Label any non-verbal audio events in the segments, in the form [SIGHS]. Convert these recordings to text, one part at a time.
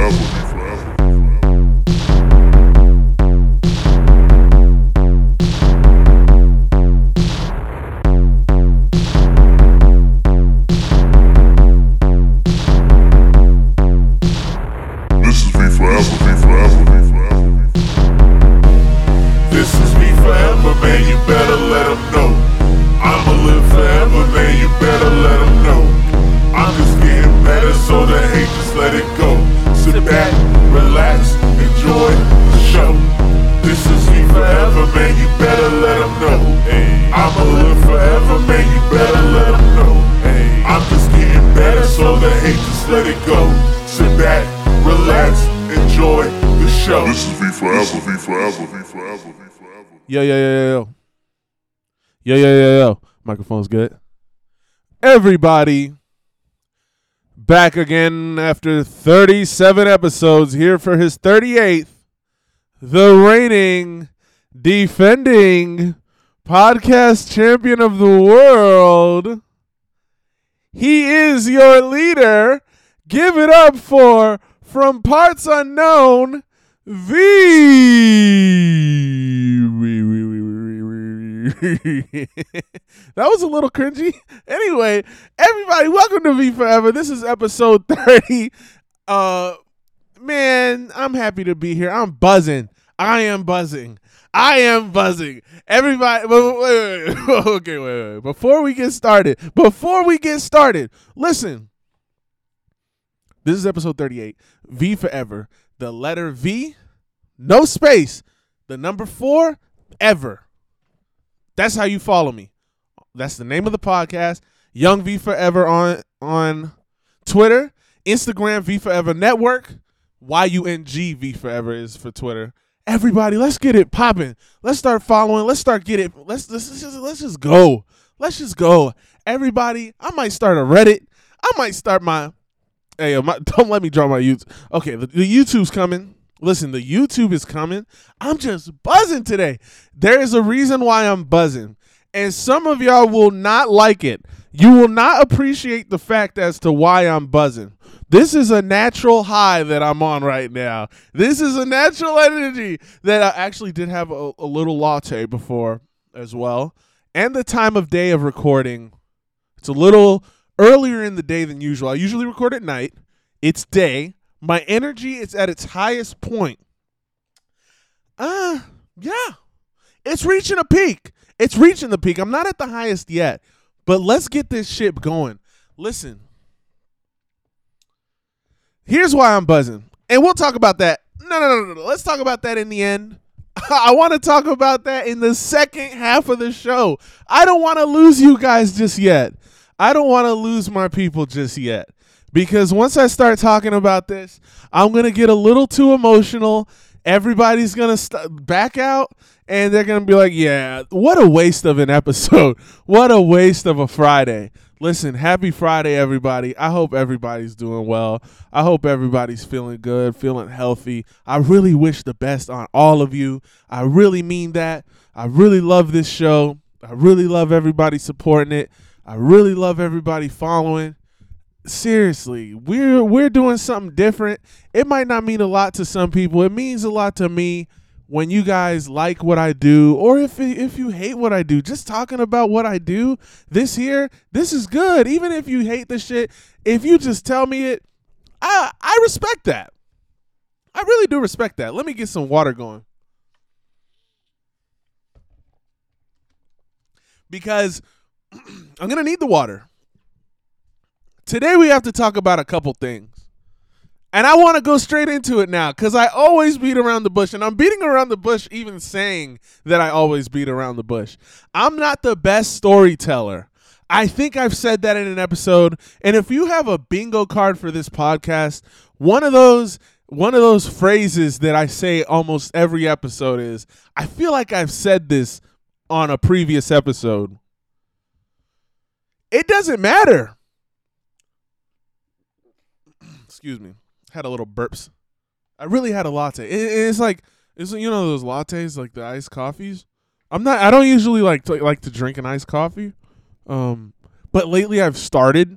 This Yo, yo, yo, yo. Microphone's good. Everybody back again after 37 episodes here for his 38th. The reigning, defending podcast champion of the world. He is your leader. Give it up for from parts unknown V. [LAUGHS] that was a little cringy. [LAUGHS] Anyway, everybody, welcome to V Forever. This is episode [LAUGHS] 30. Uh man, I'm happy to be here. I'm buzzing. I am buzzing. I am buzzing. Everybody, wait, wait, wait, okay, wait, wait. Before we get started, before we get started, listen. This is episode 38. V Forever. The letter V, no space. The number four, ever. That's how you follow me. That's the name of the podcast. Young V Forever on on Twitter, Instagram V Forever Network. Y U N G V Forever is for Twitter. Everybody, let's get it popping. Let's start following. Let's start get it. Let's let's just, let's just go. Let's just go. Everybody, I might start a Reddit. I might start my. Hey, my, [LAUGHS] don't let me draw my YouTube. Okay, the, the YouTube's coming. Listen, the YouTube is coming. I'm just buzzing today. There is a reason why I'm buzzing. And some of y'all will not like it. You will not appreciate the fact as to why I'm buzzing. This is a natural high that I'm on right now. This is a natural energy that I actually did have a, a little latte before as well. And the time of day of recording, it's a little earlier in the day than usual. I usually record at night. It's day. My energy is at its highest point. Uh, yeah. It's reaching a peak. It's reaching the peak. I'm not at the highest yet, but let's get this ship going. Listen. Here's why I'm buzzing. And we'll talk about that. No, no, no. no. Let's talk about that in the end. [LAUGHS] I want to talk about that in the second half of the show. I don't want to lose you guys just yet. I don't want to lose my people just yet. Because once I start talking about this, I'm going to get a little too emotional. Everybody's going to st- back out and they're going to be like, yeah, what a waste of an episode. [LAUGHS] What a waste of a Friday. Listen, happy Friday, everybody. I hope everybody's doing well. I hope everybody's feeling good, feeling healthy. I really wish the best on all of you. I really mean that. I really love this show. I really love everybody supporting it. I really love everybody following. Seriously, we're we're doing something different. It might not mean a lot to some people. It means a lot to me when you guys like what I do or if if you hate what I do. Just talking about what I do this here, this is good. Even if you hate the shit, if you just tell me it, I I respect that. I really do respect that. Let me get some water going. Because [CLEARS THROAT] I'm going to need the water. Today we have to talk about a couple things. And I want to go straight into it now because I always beat around the bush. And I'm beating around the bush even saying that I always beat around the bush. I'm not the best storyteller. I think I've said that in an episode. And if you have a bingo card for this podcast, one of those one of those phrases that I say almost every episode is I feel like I've said this on a previous episode. It doesn't matter. Excuse me. Had a little burps. I really had a latte. It, it's like it's you know those lattes like the iced coffees. I'm not. I don't usually like to, like to drink an iced coffee. Um, but lately I've started.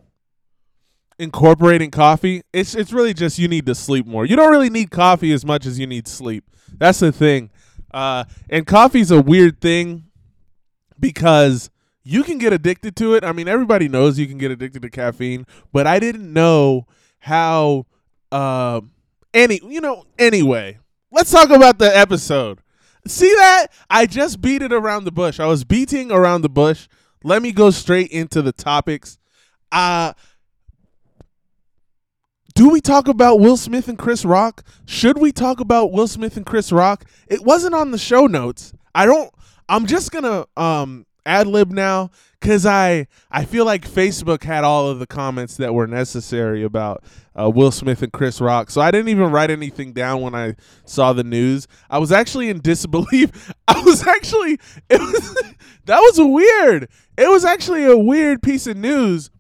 incorporating coffee. It's it's really just you need to sleep more. You don't really need coffee as much as you need sleep. That's the thing. Uh, and coffee's a weird thing because you can get addicted to it. I mean, everybody knows you can get addicted to caffeine, but I didn't know how. Uh, any you know. Anyway, let's talk about the episode. See that? I just beat it around the bush. I was beating around the bush. Let me go straight into the topics. Uh do we talk about Will Smith and Chris Rock? Should we talk about Will Smith and Chris Rock? It wasn't on the show notes. I don't I'm just going to um ad lib now cuz I I feel like Facebook had all of the comments that were necessary about uh, Will Smith and Chris Rock. So I didn't even write anything down when I saw the news. I was actually in [LAUGHS] disbelief. I was actually it was [LAUGHS] that was weird. It was actually a weird piece of news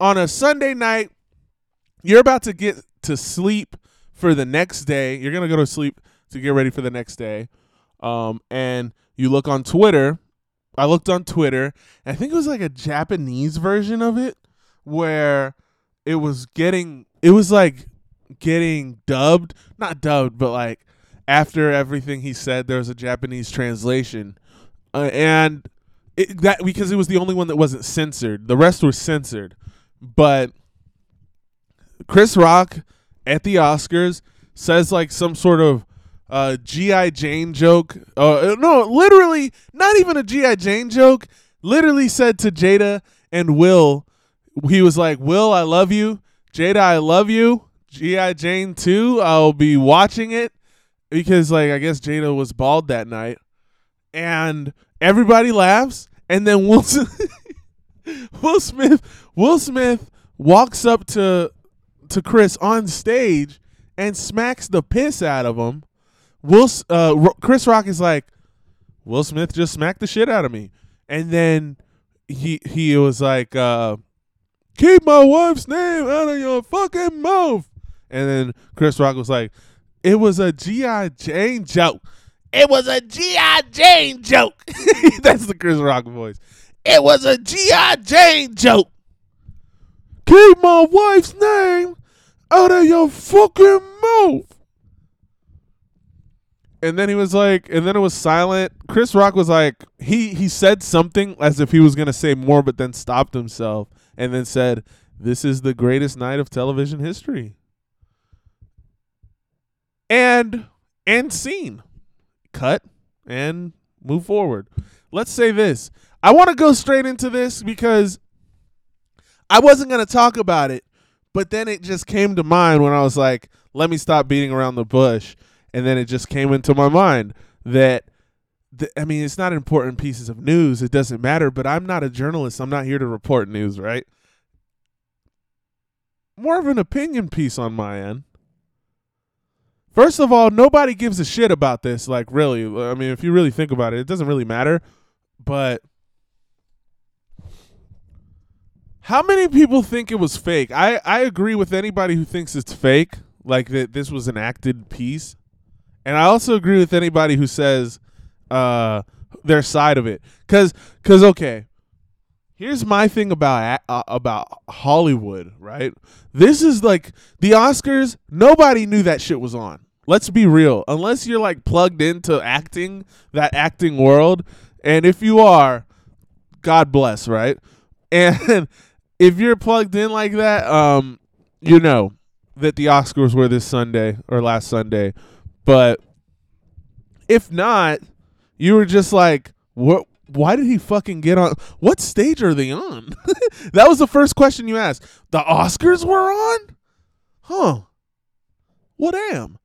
on a Sunday night. You're about to get to sleep for the next day. You're gonna go to sleep to get ready for the next day. Um, and you look on Twitter. I looked on Twitter. I think it was like a Japanese version of it where it was getting it was like getting dubbed, not dubbed, but like after everything he said, there was a Japanese translation, uh, and it, that because it was the only one that wasn't censored. The rest were censored, but Chris Rock at the Oscars says like some sort of uh, GI Jane joke. Uh, no, literally, not even a GI Jane joke. Literally said to Jada and Will, he was like, "Will, I love you. Jada, I love you. GI Jane too. I'll be watching it because, like, I guess Jada was bald that night, and everybody laughs, and then Will [LAUGHS] Will Smith Will Smith walks up to to Chris on stage and smacks the piss out of him. Will uh, Chris Rock is like, Will Smith just smacked the shit out of me, and then he he was like, uh, keep my wife's name out of your fucking mouth. And then Chris Rock was like, it was a G.I. Jane joke. It was a G.I. Jane joke. [LAUGHS] That's the Chris Rock voice. It was a G.I. Jane joke. Keep my wife's name out of your fucking mouth. And then he was like, and then it was silent. Chris Rock was like, he he said something as if he was gonna say more, but then stopped himself and then said, "This is the greatest night of television history." And and scene, cut and move forward. Let's say this. I want to go straight into this because I wasn't gonna talk about it, but then it just came to mind when I was like, "Let me stop beating around the bush." And then it just came into my mind that th- I mean, it's not important pieces of news. It doesn't matter, but I'm not a journalist. I'm not here to report news, right? More of an opinion piece on my end. First of all, nobody gives a shit about this. Like, really. I mean, if you really think about it, it doesn't really matter. But how many people think it was fake? I, I agree with anybody who thinks it's fake, like that this was an acted piece. And I also agree with anybody who says uh, their side of it, because because okay, here's my thing about uh, about Hollywood, right? This is like the Oscars. Nobody knew that shit was on. Let's be real. Unless you're like plugged into acting, that acting world, and if you are, God bless, right? [LAUGHS] And if you're plugged in like that, um, you know that the Oscars were this Sunday or last Sunday. But if not, you were just like, what? Why did he fucking get on? What stage are they on? [LAUGHS] that was the first question you asked. The Oscars were on? Huh. Well, damn.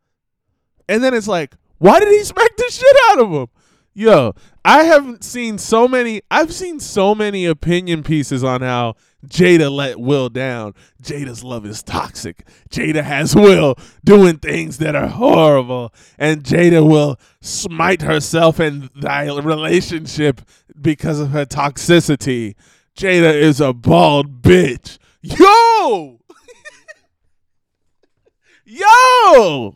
And then it's like, why did he smack the shit out of him? Yo, I haven't seen so many. I've seen so many opinion pieces on how Jada let Will down. Jada's love is toxic. Jada has [LAUGHS] Will doing things that are horrible, and Jada will smite herself in thy relationship because of her toxicity. Jada is a bald bitch. Yo! [LAUGHS] Yo!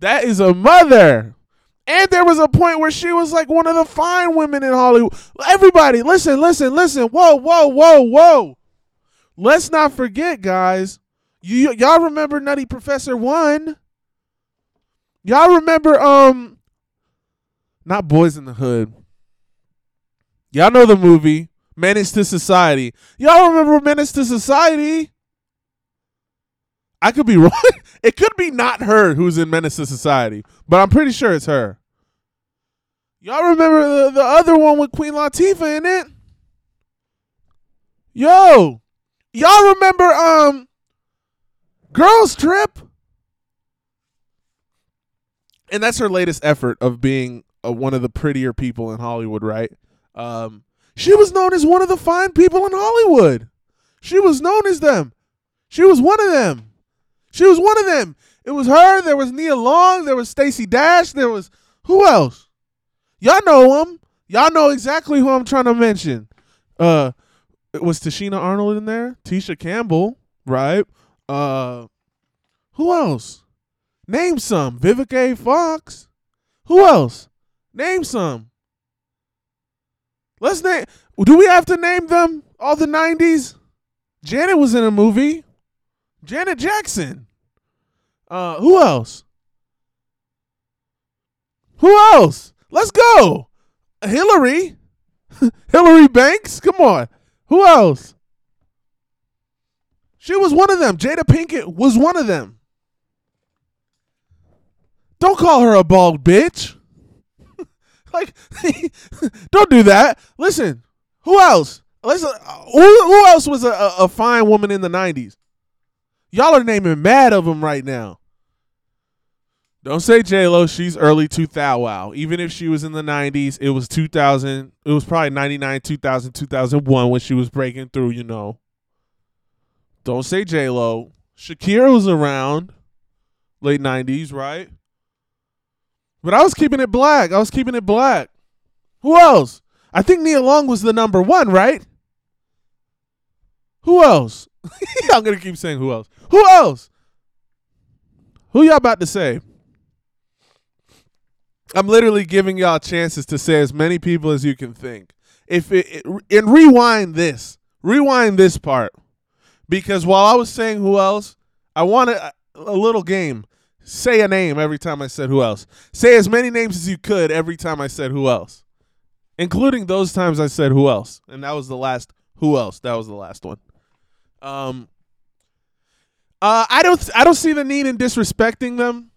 That is a mother. And there was a point where she was like one of the fine women in Hollywood. Everybody, listen, listen, listen. Whoa, whoa, whoa, whoa. let's not forget, guys. You y'all remember Nutty Professor One? Y'all remember um, not Boys in the Hood. Y'all know the movie Menace to Society. Y'all remember Menace to Society? I could be [LAUGHS] wrong. it could be not her who's in Menace to Society, but I'm pretty sure it's her. Y'all remember the, the other one with Queen Latifah in it? Yo, y'all remember um Girls Trip? And that's her latest effort of being uh, one of the prettier people in Hollywood, right? Um, she was known as one of the fine people in Hollywood. She was known as them. She was one of them. She was one of them. It was her. There was Nia Long. There was Stacey Dash. There was who else? Y'all know them. Y'all know exactly who I'm trying to mention. Uh, was Tichina Arnold in there? Tisha Campbell, right? Uh, who else? Name some. Vivica A. Fox. Who else? Name some. Let's name. Do we have to name them? All the '90s. Janet was in a movie. Janet Jackson. Uh, who else? Who else? Let's go. Hillary. [LAUGHS] Hillary Banks. Come on. Who else? She was one of them. Jada Pinkett was one of them. Don't call her a bald bitch. [LAUGHS] like, [LAUGHS] don't do that. Listen, who else? Listen, who, who else was a, a fine woman in the 90s? Y'all are naming mad of them right now. Don't say J Lo. She's early 2000. Wow. Even if she was in the 90s, it was 2000. It was probably 99, 2000, 2001 when she was breaking through. You know. Don't say J Lo. Shakira was around late 90s, right? But I was keeping it black. I was keeping it black. Who else? I think Nia Long was the number one, right? Who else? [LAUGHS] I'm gonna keep saying who else. Who else? Who y'all about to say? I'm literally giving y'all chances to say as many people as you can think. If it, it and rewind this, rewind this part, because while I was saying who else, I wanted a, uh, a little game. Say a name every time I said who else. Say as many names as you could every time I said who else, including those times I said who else, and that was the last. Who else? That was the last one. Um. Uh, I don't. I don't see the need in disrespecting them.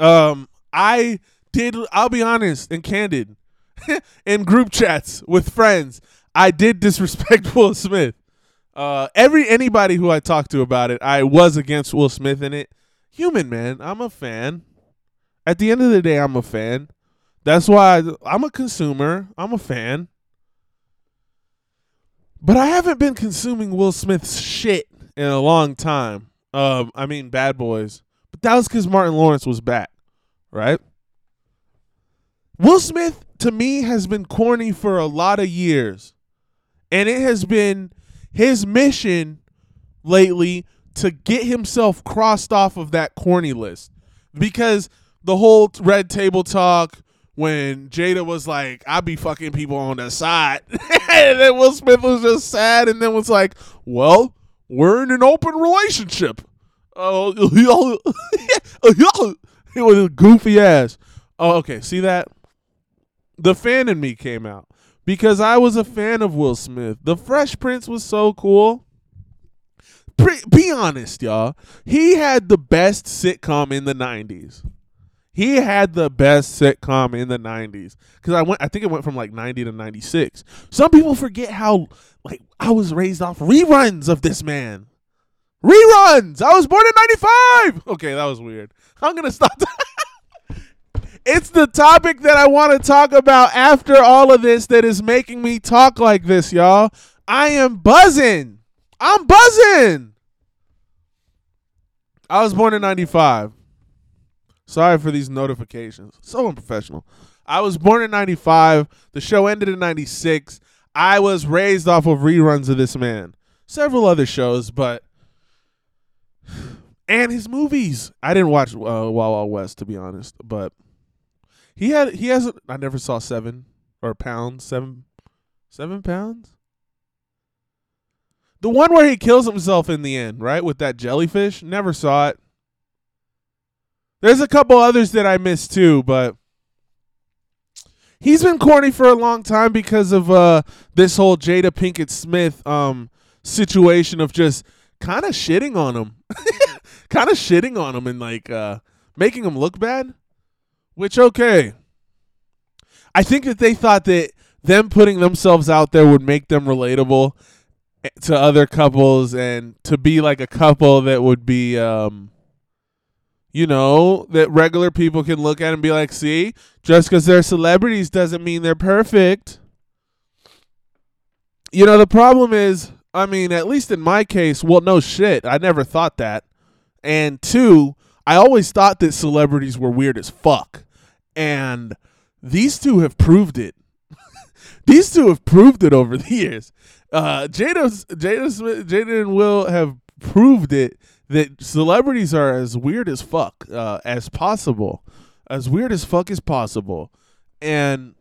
Um, I did. I'll be honest and candid. [LAUGHS] in group chats with friends, I did disrespect [LAUGHS] Will Smith. Uh, every anybody who I talked to about it, I was against Will Smith in it. Human man, I'm a fan. At the end of the day, I'm a fan. That's why I, I'm a consumer. I'm a fan. But I haven't been consuming Will Smith's shit in a long time. Um, I mean, Bad Boys. But that was because Martin Lawrence was back, right? Will Smith, to me, has been corny for a lot of years. And it has been his mission lately to get himself crossed off of that corny list. Because the whole red table talk, when Jada was like, I be fucking people on the side. [LAUGHS] and then Will Smith was just sad and then was like, Well, we're in an open relationship. Oh, [LAUGHS] it was a goofy ass. Oh, okay. See that? The fan in me came out because I was a fan of Will Smith. The Fresh Prince was so cool. Pre- be honest, y'all. He had the best sitcom in the 90s. He had the best sitcom in the 90s cuz I went I think it went from like 90 to 96. Some people forget how like I was raised off reruns of this man. Reruns. I was born in 95. [LAUGHS] Okay, that was weird. I'm to stop [LAUGHS] It's the topic that I want to talk about after all of this that is making me talk like this, y'all. I am buzzing. I'm buzzing. I was born in 95. Sorry for these notifications. So unprofessional. I was born in 95. The show ended in 96. I was raised off of reruns of this man. Several other shows, but [SIGHS] and his movies. I didn't watch uh, Wild Wild West to be honest, but he had he hasn't. I never saw 7 or pounds, 7 7 pounds? The one where he kills himself in the end, right? With that jellyfish. Never saw it. There's a couple others that I missed too, but he's been corny for a long time because of uh this whole Jada Pinkett Smith um situation of just kind of shitting on him. [LAUGHS] kind of shitting on him and like uh making him look bad. Which okay. I think that they thought that them putting themselves out there would make them relatable eh, to other couples and to be like a couple that would be um you know that regular people can look at and be like see just because they're celebrities doesn't mean they're perfect. You know the problem is i mean at least in my case well no shit i never thought that. And two i always thought that celebrities were weird as fuck. And these two have proved it. [LAUGHS] These two have proved it over the years. Uh jada jada Smith, jada and will have proved it that celebrities are as weird as fuck uh, as possible, as weird as fuck as possible, and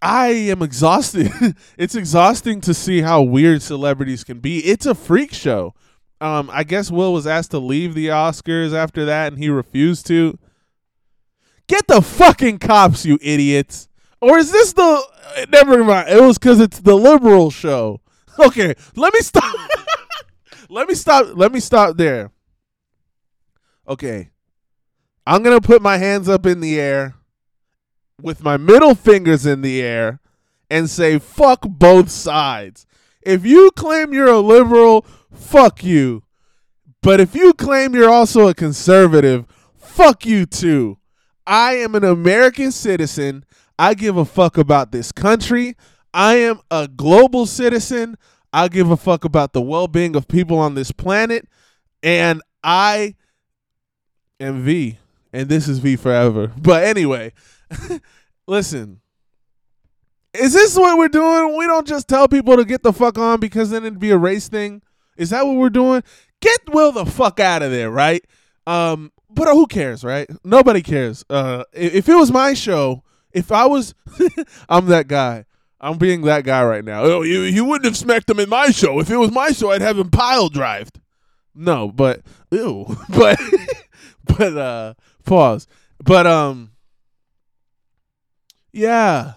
I am exhausted. [LAUGHS] it's exhausting to see how weird celebrities can be. It's a freak show. Um, I guess Will was asked to leave the Oscars after that, and he refused to. Get the fucking cops, you idiots! Or is this the? Never mind. It was because it's the liberal show. Okay, let me stop. [LAUGHS] let me stop. Let me stop there. Okay. I'm to put my hands up in the air with my middle fingers in the air and say, fuck both sides. If you claim you're a liberal, fuck you. But if you claim you're also a conservative, fuck you too. I am an American citizen. I give a fuck about this country. I am a global citizen. I give a fuck about the well being of people on this planet. And I am V. And this is V forever. But anyway, [LAUGHS] listen. Is this what we're doing? We don't just tell people to get the fuck on because then it'd be a race thing. Is that what we're doing? Get Will the fuck out of there, right? Um, but who cares, right? Nobody cares. Uh, if it was my show, if I was, [LAUGHS] I'm that guy. I'm being that guy right now. Oh, you you wouldn't have smacked him in my show. If it was my show, I'd have him pile drived. No, but ew. [LAUGHS] but [LAUGHS] but uh pause. But um yeah.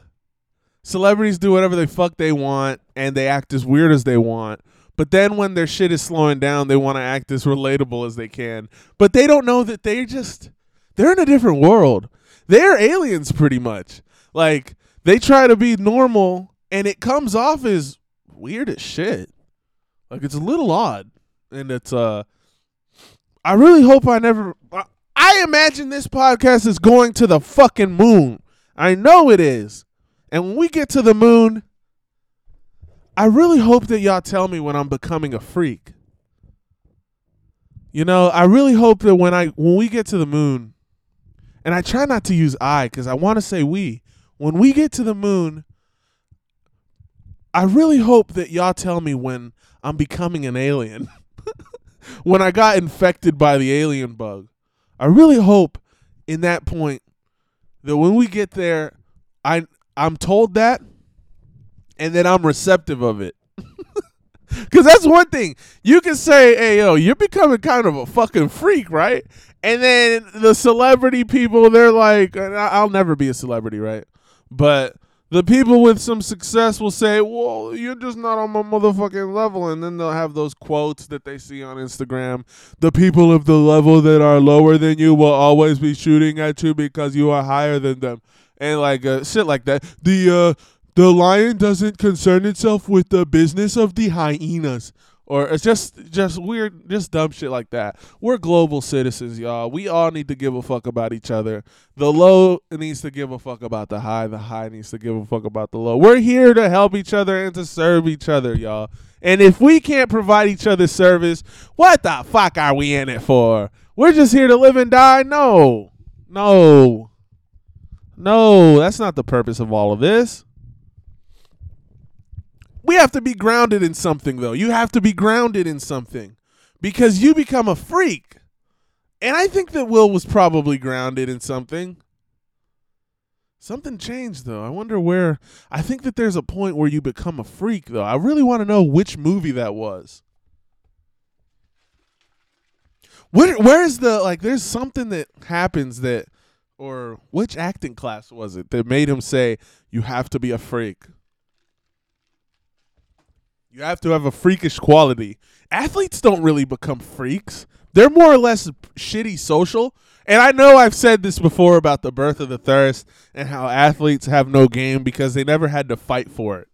Celebrities do whatever they fuck they want and they act as weird as they want. But then when their shit is slowing down, they want to act as relatable as they can. But they don't know that they just they're in a different world. They're aliens pretty much. Like they try to be normal and it comes off as weird as shit. Like it's a little odd. And it's uh I really hope I never I imagine this podcast is going to the fucking moon. I know it is. And when we get to the moon, I really hope that y'all tell me when I'm becoming a freak. You know, I really hope that when I when we get to the moon, and I try not to use I because I want to say we, when we get to the moon, I really hope that y'all tell me when I'm becoming an alien. [LAUGHS] when I got infected by the alien bug. I really hope in that point that when we get there, I I'm told that and then I'm receptive of it. [LAUGHS] Cause that's one thing. You can say, hey yo, you're becoming kind of a fucking freak, right? And then the celebrity people, they're like, I'll never be a celebrity, right? But the people with some success will say, "Well, you're just not on my motherfucking level," and then they'll have those quotes that they see on Instagram. The people of the level that are lower than you will always be shooting at you because you are higher than them, and like uh, shit like that. The uh, the lion doesn't concern itself with the business of the hyenas or it's just just weird just dumb shit like that. We're global citizens y'all. We all need to give a fuck about each other. The low needs to give a fuck about the high. The high needs to give a fuck about the low. We're here to help each other and to serve each other y'all. And if we can't provide each other service what the fuck are we in it for? We're just here to live and die? No. No. No that's not the purpose of all of this we have to be grounded in something though. You have to be grounded in something because you become a freak. And I think that Will was probably grounded in something. Something changed though. I wonder where. I think that there's a point where you become a freak though. I really want to know which movie that was. Where where is the like? There's something that happens that, or which acting class was it that made him say you have to be a freak? You have to have a freakish quality. Athletes don't really become freaks. They're more or less shitty social. And I know I've said this before about the birth of the thirst and how athletes have no game because they never had to fight for it.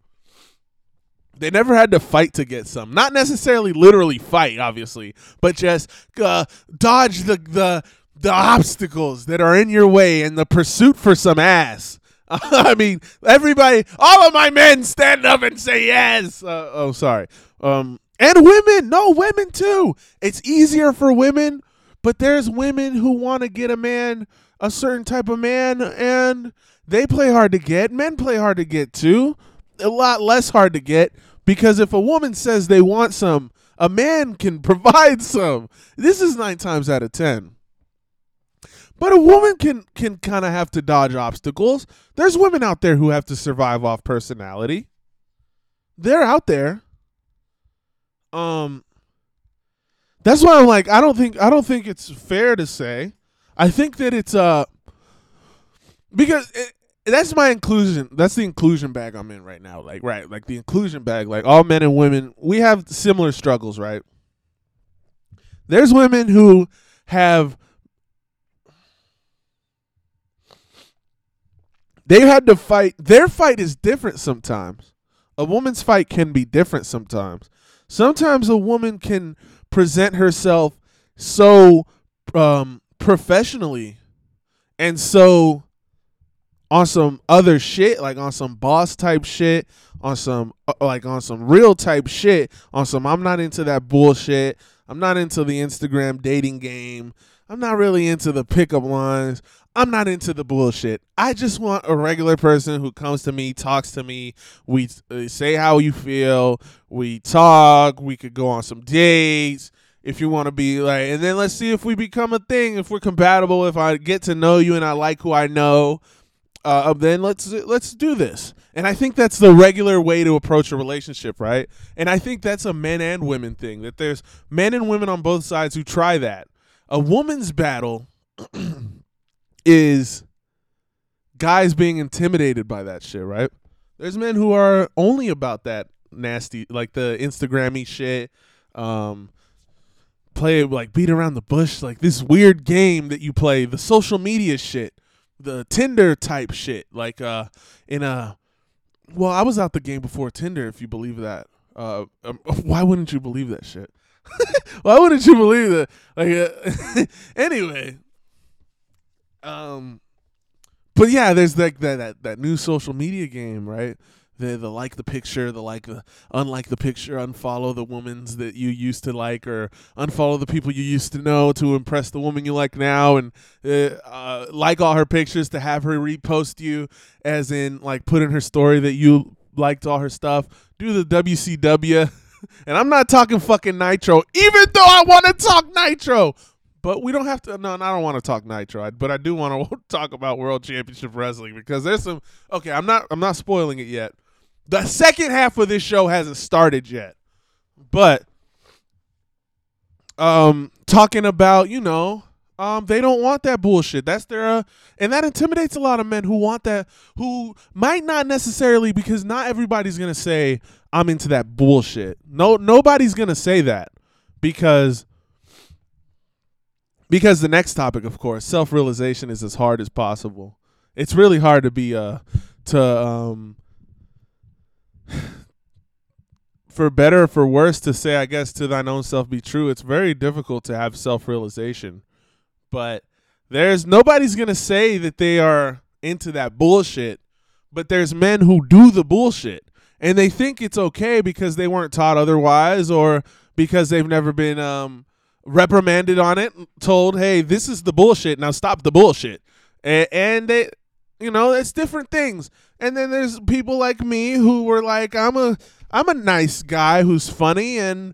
They never had to fight to get some. Not necessarily literally fight, obviously, but just uh, dodge the, the the obstacles that are in your way in the pursuit for some ass. [LAUGHS] I mean, everybody, all of my men stand up and say yes. Uh, oh, sorry. Um, and women, no, women too. It's easier for women, but there's women who want to get a man, a certain type of man, and they play hard to get. Men play hard to get too. A lot less hard to get because if a woman says they want some, a man can [LAUGHS] provide some. This is nine times out of ten. But a woman can can kind of have to dodge obstacles. There's women out there who have to survive off personality. They're out there. Um That's why I'm like I don't think I don't think it's fair to say. I think that it's uh because it, that's my inclusion. That's the inclusion bag I'm in right now. Like right, like the inclusion bag. Like all men and women, we have similar struggles, right? There's women who have they had to fight. Their fight is different sometimes. A woman's fight can be different sometimes. Sometimes a woman can present herself so um, professionally and so on some other shit, like on some boss type shit, on some uh, like on some real type shit, on some I'm not into that bullshit. I'm not into the Instagram dating game. I'm not really into the pickup lines. I'm not into the bullshit. I just want a regular person who comes to me, talks to me. We uh, say how you feel. We talk. We could go on some dates if you want to be like, and then let's see if we become a thing. If we're compatible. If I get to know you and I like who I know, uh, then let's let's do this. And I think that's the regular way to approach a relationship, right? And I think that's a men and women thing. That there's men and women on both sides who try that. A woman's battle [CLEARS THROAT] is guys being intimidated by that shit, right? There's men who are only about that nasty, like the Instagrammy shit, um, play like beat around the bush, like this weird game that you play, the social media shit, the Tinder type shit, like uh, in a. Well, I was out the game before Tinder, if you believe that. Uh, um, [LAUGHS] why wouldn't you believe that shit? [LAUGHS] why wouldn't you believe that? Like, uh, [LAUGHS] anyway, um, but yeah, there's like that, that that new social media game, right? The the like the picture, the like the unlike the picture, unfollow the women's that you used to like, or unfollow the people you used to know to impress the woman you like now, and uh, uh, like all her pictures to have her repost you, as in like put in her story that you liked all her stuff. Do the WCW. [LAUGHS] And I'm not talking fucking Nitro, even though I want to talk Nitro. But we don't have to. No, I don't want to talk Nitro, but I do want to [LAUGHS] talk about World Championship Wrestling because there's some. Okay, I'm not. I'm not spoiling it yet. The second half of this show hasn't started yet, but um, talking about you know, um, they don't want that bullshit. That's their, uh, and that intimidates a lot of men who want that, who might not necessarily because not everybody's gonna say I'm into that bullshit. No, nobody's gonna say that because because the next topic, of course, self realization is as hard as possible. It's really hard to be uh to um [SIGHS] for better or for worse to say, I guess, to thine own self be true. It's very difficult to have self realization, but there's nobody's gonna say that they are into that bullshit. But there's men who do the bullshit and they think it's okay because they weren't taught otherwise or because they've never been um reprimanded on it, told, "Hey, this is the bullshit. Now stop the bullshit." And, and they, you know, it's different things. And then there's people like me who were like, "I'm a, I'm a nice guy who's funny, and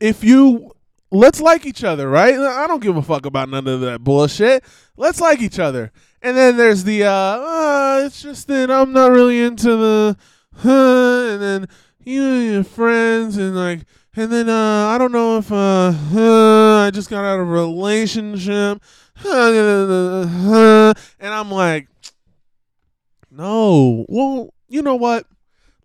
if you let's like each other, right? I don't give a fuck about none of that bullshit. Let's like each other. And then there's the uh, uh it's just that I'm not really into the huh, and then you and your friends and like and then uh I don't know if uh, uh [LAUGHS] I just got out of a relationship. [LAUGHS] and I'm like no. Well, you know what?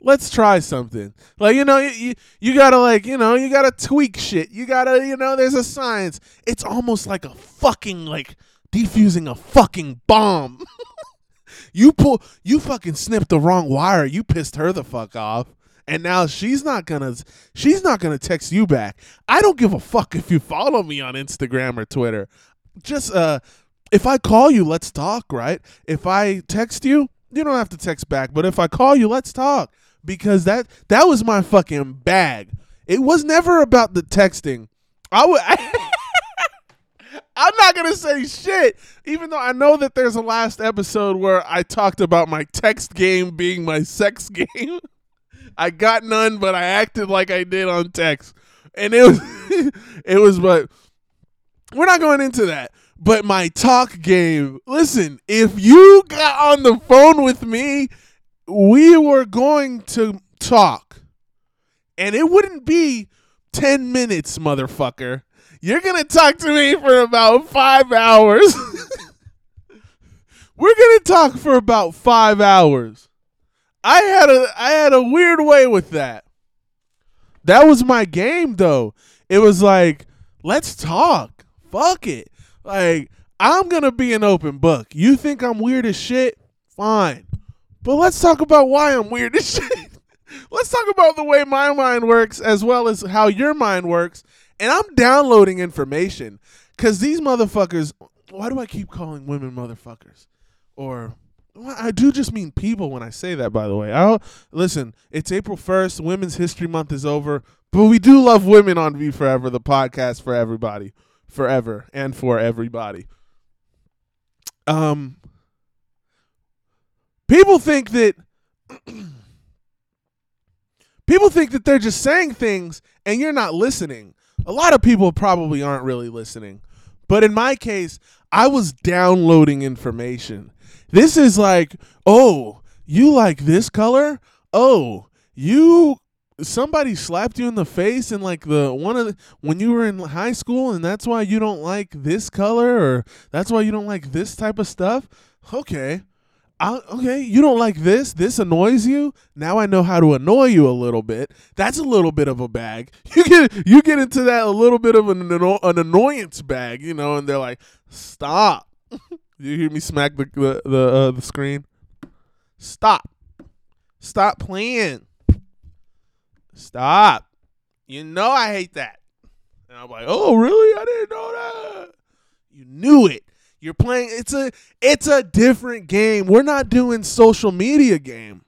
let's try something. Like, you know, you, you gotta like, you know, you gotta tweak shit. You gotta, you know, there's a science. It's almost like a fucking like defusing a fucking bomb. [LAUGHS] you pull you fucking snipped the wrong wire. You pissed her the fuck off. And now she's not gonna she's not gonna text you back. I don't give a fuck if you follow me on Instagram or Twitter. Just uh if I call you, let's talk, right? If I text you, you don't have to text back, but if I call you, let's talk because that that was my fucking bag. It was never about the texting. I would. I, [LAUGHS] I'm not gonna say shit, even though I know that there's a last episode where I talked about my text game being my sex [LAUGHS] game. I got none, but I acted like I did on text, and it was, [LAUGHS] it was. But we're not going into that. But my talk game. Listen, if you got on the phone with me we were going to talk, and it wouldn't be 10 minutes, motherfucker. You're to talk to me for about five hours. [LAUGHS] we're to talk for about five hours. I had a I had a weird way with that. That was my game though. It was like, let's talk. Fuck it. Like, I'm gonna be an open book. You think I'm weird as shit? Fine. But let's talk about why I'm weird as [LAUGHS] shit. let's talk about the way my mind works as well as how your mind works. And I'm downloading information because these motherfuckers. Why do I keep calling women motherfuckers? Or well, I do just mean people when I say that. By the way, I listen. It's April first. Women's History Month is over, but we do love women on V Forever, the podcast for everybody, forever and for everybody. Um, people think that [CLEARS THROAT] people think that they're just saying things and you're not listening. A lot of people probably aren't really listening. But in my case, I was downloading information. This is like, oh, you like this color? Oh, you somebody slapped you in the face and like the one of the, when you were in high school and that's why you don't like this color or that's why you don't like this type of stuff? Okay. I, okay, you don't like this. This annoys you. Now I know how to annoy you a little bit. That's a little bit of a bag. [LAUGHS] You get you get into that a little bit of an, an annoyance bag, you know, and they're like, "Stop!" [LAUGHS] you hear me smack the the the, uh, the screen? Stop! Stop playing! Stop! You know I hate that. And I'm like, "Oh, really? I didn't know that." You knew it. You're playing it's a it's a different game. We're not doing social media game.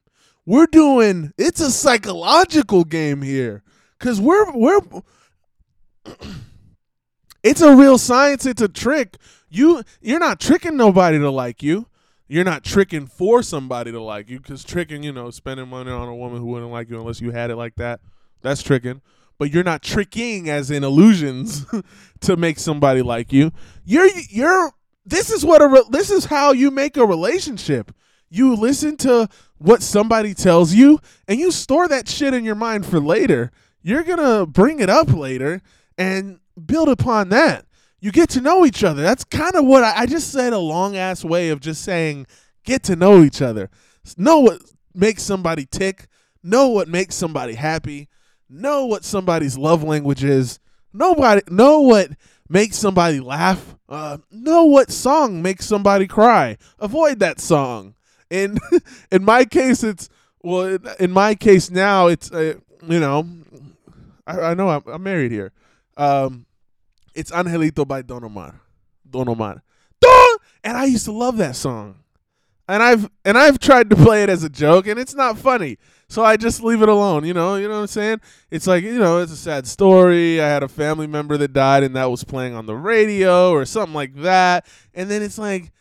We're doing it's a psychological game here. Cuz we're we're [CLEARS THROAT] it's a real science, it's a trick. You you're not tricking nobody to like you. You're not tricking for somebody to like you cuz tricking, you know, spending money on a woman who wouldn't like you unless you had it like that. That's tricking but you're not tricking as in illusions [LAUGHS] to make somebody like you. You're you're this is what a re- this is how you make a relationship. You listen to what somebody tells you and you store that shit in your mind for later. You're going to bring it up later and build upon that. You get to know each other. That's kind of what I, I just said a long ass way of just saying get to know each other. Know what makes somebody tick, know what makes somebody happy, know what somebody's love language is. Nobody know what makes somebody laugh. Uh, know what song makes somebody cry. Avoid that song. In [LAUGHS] in my case, it's well. In my case now, it's uh, you know, I, I know I'm, I'm, married here. Um, it's Angelito by Don Omar. Don Omar. Don! And I used to love that song. And I've and I've tried to play it as a joke, and it's not funny. So I just leave it alone, you know, you know what I'm saying? It's like, you know, it's a sad story. I had a family member that died and that was playing on the radio or something like that. And then it's like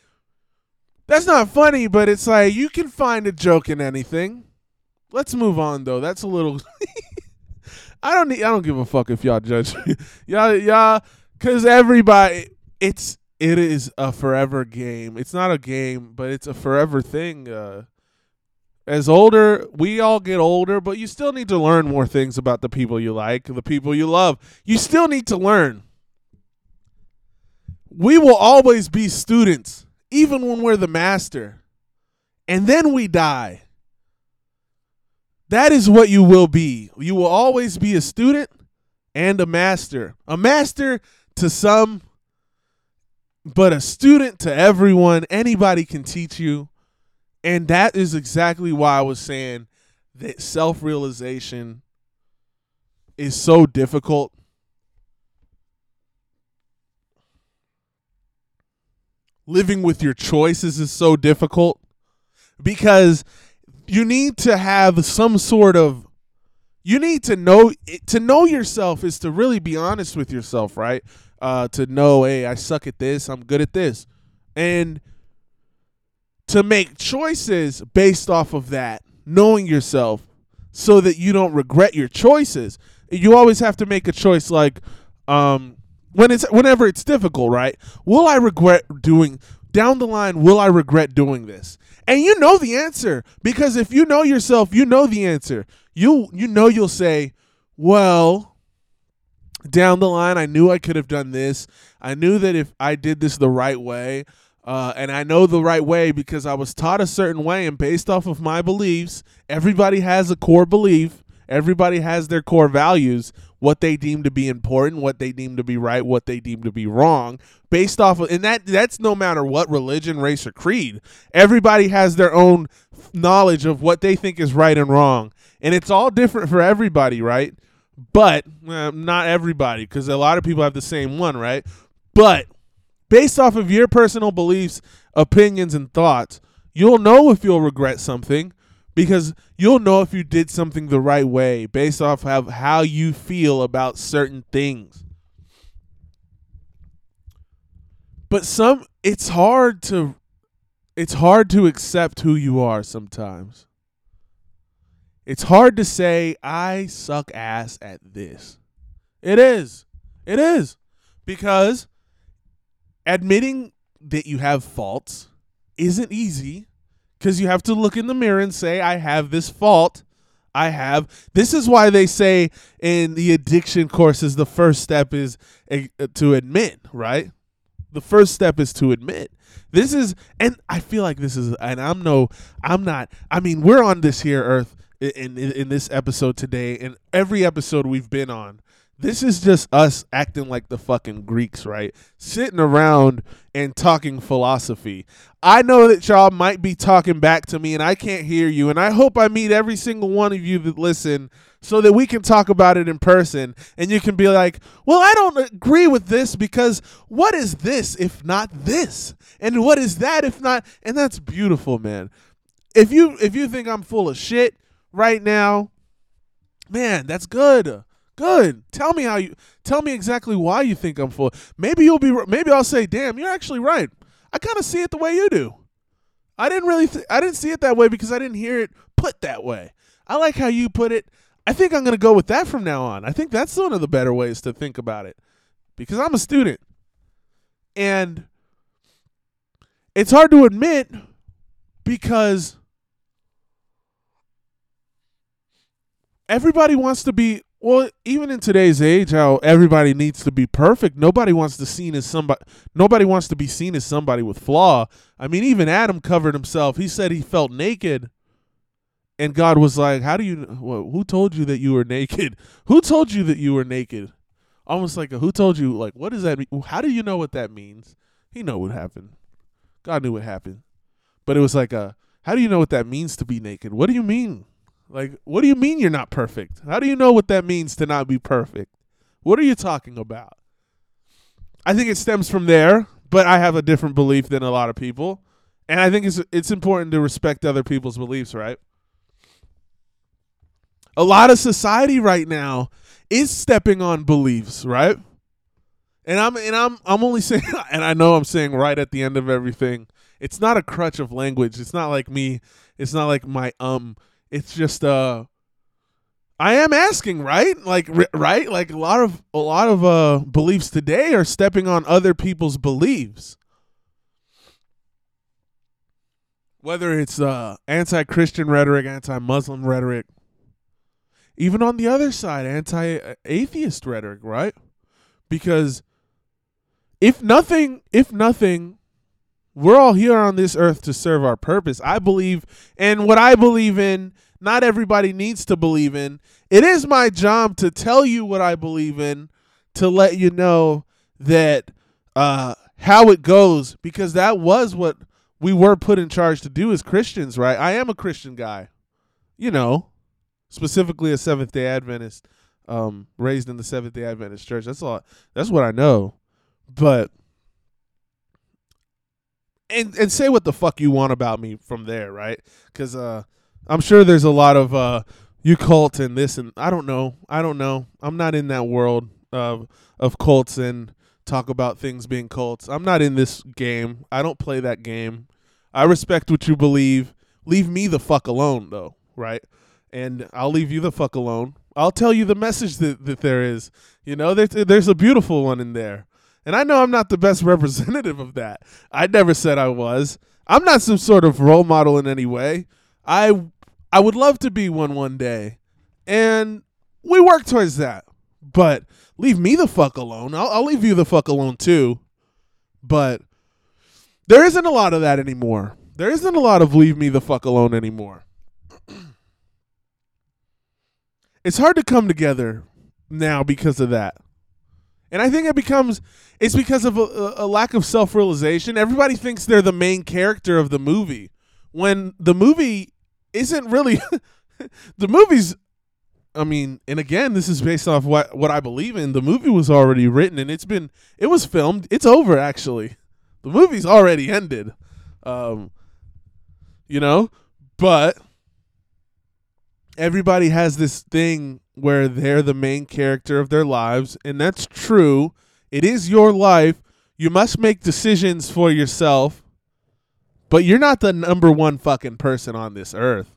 that's not funny, but it's like you can find a joke in anything. Let's move on though. That's a little [LAUGHS] I don't need. I don't give a fuck if y'all judge me. [LAUGHS] y'all, y'all, because everybody, it's it is a forever game. It's not a game, but it's a forever thing. Uh, as older, we all get older, but you still need to learn more things about the people you like, the people you love. You still need to learn. We will always be students, even when we're the master. And then we die. That is what you will be. You will always be a student and a master. A master to some, but a student to everyone. Anybody can teach you. And that is exactly why I was saying that self realization is so difficult. Living with your choices is so difficult because you need to have some sort of you need to know to know yourself is to really be honest with yourself, right? Uh, to know, hey, I suck at this, I'm good at this, and to make choices based off of that, knowing yourself, so that you don't regret your choices. You always have to make a choice, like um, when it's whenever it's difficult, right? Will I regret doing down the line? Will I regret doing this? And you know the answer because if you know yourself, you know the answer. You you know you'll say, "Well, down the line I knew I could have done this. I knew that if I did this the right way, uh, and I know the right way because I was taught a certain way and based off of my beliefs, everybody has a core belief. Everybody has their core values, what they deem to be important, what they deem to be right, what they deem to be wrong, based off of and that that's no matter what religion, race or creed. Everybody has their own knowledge of what they think is right and wrong. And it's all different for everybody, right? But uh, not everybody because a lot of people have the same one, right? But based off of your personal beliefs, opinions and thoughts, you'll know if you'll regret something because you'll know if you did something the right way based off of how you feel about certain things. But some it's hard to it's hard to accept who you are sometimes. It's hard to say I suck ass at this. It is. It is. Because admitting that you have faults isn't easy because you have to look in the mirror and say, I have this fault. I have. This is why they say in the addiction courses, the first step is a, to admit, right? The first step is to admit. This is, and I feel like this is, and I'm no, I'm not. I mean, we're on this here earth in, in in this episode today, and every episode we've been on. This is just us acting like the fucking Greeks, right? Sitting around and talking philosophy. I know that y'all might be talking back to me and I can't hear you. And I hope I meet every single one of you that listen so that we can talk about it in person and you can be like, well, I don't agree with this because what is this if not this? And what is that if not? And that's beautiful, man. If you if you think I'm full of shit right now, man, that's good. Good. Tell me how you. Tell me exactly why you think I'm full. Maybe you'll be. Maybe I'll say, "Damn, you're actually right." I kind of see it the way you do. I didn't really. Th- I didn't see it that way because I didn't hear it put that way. I like how you put it. I think I'm gonna go with that from now on. I think that's one of the better ways to think about it, because I'm a student, and it's hard to admit because everybody wants to be well, even in today's age, how everybody needs to be perfect. Nobody wants to seen as somebody. Nobody wants to be seen as somebody with flaw. I mean, even Adam covered himself. He said he felt naked, and God was like, "How do you? Well, who told you that you were [LAUGHS] naked? Who told you that you were naked? Almost like a, who told you? Like, what does that mean? How do you know what that means? He know what happened. God knew what happened, but it was like a, how do you know what that means to be naked? What do you mean? Like, what do you mean you're not perfect? How do you know what that means to not be perfect? What are you talking about? I think it stems from there, but I have a different belief than a lot of people. And I think it's it's important to respect other people's beliefs, right? A lot of society right now is stepping on beliefs, right? And I'm and I'm I'm only saying [LAUGHS] and I know I'm saying right at the end of everything. It's not a crutch of language. It's not like me. It's not like my um it's just uh I am asking, right? Like ri- right? Like a lot of a lot of uh beliefs today are stepping on other people's beliefs. Whether it's uh anti-Christian rhetoric, anti-Muslim rhetoric, even on the other side, anti-atheist rhetoric, right? Because if nothing, if nothing, we're all here on this earth to serve our purpose. I believe, and what I believe in, not everybody needs to believe in. It is my job to tell you what I believe in, to let you know that uh, how it goes, because that was what we were put in charge to do as Christians, right? I am a Christian guy, you know, specifically a Seventh Day Adventist, um, raised in the Seventh Day Adventist Church. That's all. That's what I know, but and and say what the fuck you want about me from there, right? Because uh, I'm sure there's a lot of uh, you cult and this and I don't know. I don't know. I'm not in that world of of cults and talk about things being cults. I'm not in this game. I don't play that game. I respect what you believe. Leave me the fuck alone though, right? And I'll leave you the fuck alone. I'll tell you the message that, that there is. You know, there's there's a beautiful one in there. And I know I'm not the best [LAUGHS] representative of that. I never said I was. I'm not some sort of role model in any way. I I would love to be one one day. And we work towards that. But leave me the fuck alone. I'll, I'll leave you the fuck alone too. But there isn't a lot of that anymore. There isn't a lot of leave me the fuck alone anymore. [CLEARS THROAT] it's hard to come together now because of that. And I think it becomes it's because of a, a lack of self-realization. Everybody thinks they're the main character of the movie when the movie isn't really [LAUGHS] the movie's I mean, and again, this is based off what what I believe in. The movie was already written and it's been it was filmed. It's over actually. The movie's already ended. Um you know, but everybody has this thing where they're the main character of their lives, and that's true. It is your life. You must make decisions for yourself, but you're not the number one fucking person on this earth.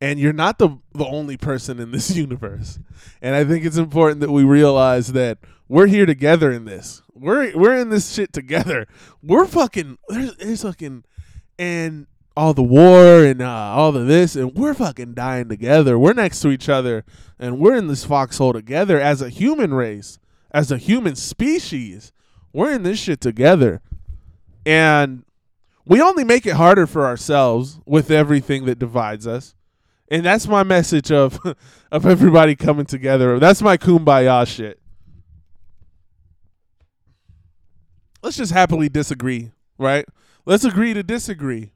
And you're not the the only person in this [LAUGHS] universe. And I think it's important that we realize that we're here together in this. We're we're in this shit together. We're fucking there's, there's fucking and all the war and uh, all of this, and we're fucking dying together. We're next to each other, and we're in this foxhole together as a human race, as a human species. We're in this shit together, and we only make it harder for ourselves with everything that divides us. And that's my message of [LAUGHS] of everybody coming together. That's my kumbaya shit. Let's just happily disagree, right? Let's agree to disagree.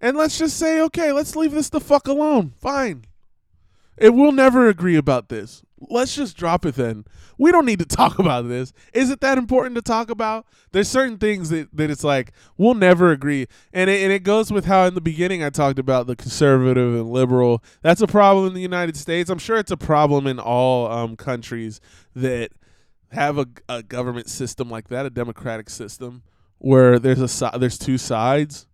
And let's just say, okay, let's leave this the fuck alone. Fine. It will never agree about this. Let's just drop it then. We don't need to talk about this. Is it that important to talk about? There's certain things that, that it's like, we'll never agree. And it, and it goes with how in the beginning I talked about the conservative and liberal. That's a problem in the United States. I'm sure it's a problem in all um, countries that have a, a government system like that, a democratic system, where there's a there's two sides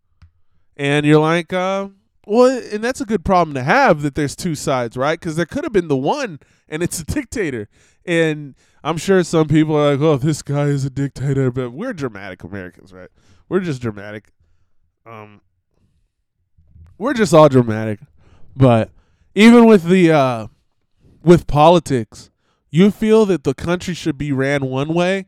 and you're like, uh, well, and that's a good problem to have that there's two sides, right? Because there could have been the one, and it's a [LAUGHS] dictator. And I'm sure some people are like, oh, this guy is a dictator, but we're dramatic Americans, right? We're just dramatic. Um, we're just all dramatic. But even with the uh, with politics, you feel that the country should be ran one way.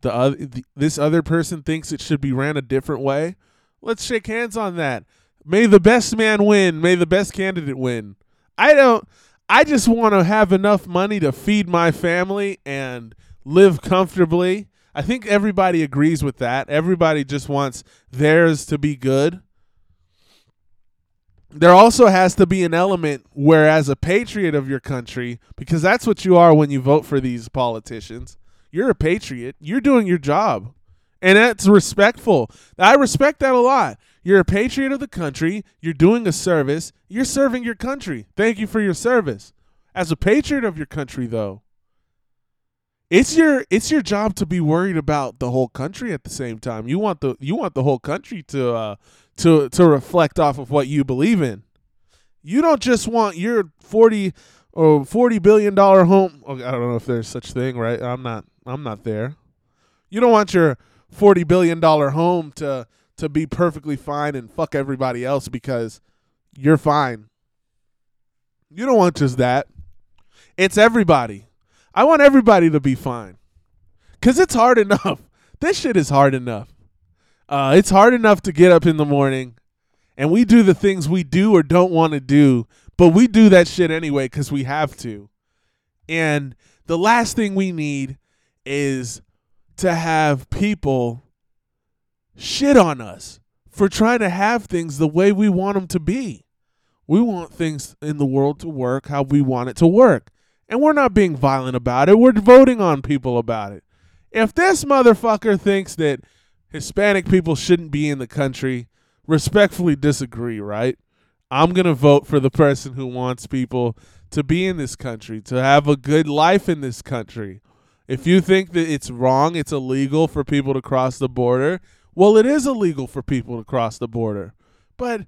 The other, the, this other person thinks it should be ran a different way. Let's shake hands on that. May the best man win. May the best candidate win. I don't I just want to have enough money to feed my family and live comfortably. I think everybody agrees with that. Everybody just wants theirs to be good. There also has to be an element where, as a patriot of your country, because that's what you are when you vote for these politicians, you're a patriot. You're doing your job and that's respectful. I respect that a lot. You're a patriot of the country. You're doing a service. You're serving your country. Thank you for your service. As a patriot of your country, though, it's your it's your job to be worried about the whole country at the same time. You want the you want the whole country to uh, to to reflect off of what you believe in. You don't just want your forty or forty billion dollar home. Okay, I don't know if there's such thing, right? I'm not. I'm not there. You don't want your forty billion dollar home to to be perfectly fine and fuck everybody else because you're fine. You don't want just that. It's everybody. I want everybody to be fine. Cause it's hard enough. [LAUGHS] This shit is hard enough. Uh, it's hard enough to get up in the morning and we do the things we do or don't want to do, but we do that shit anyway because we have to. And the last thing we need is to have people shit on us for trying to have things the way we want them to be. We want things in the world to work how we want it to work. And we're not being violent about it. We're voting on people about it. If this motherfucker thinks that Hispanic people shouldn't be in the country, respectfully disagree, right? I'm going to vote for the person who wants people to be in this country, to have a good life in this country. If you think that it's wrong, it's illegal for people to cross the border, well, it is illegal for people to cross the border. But,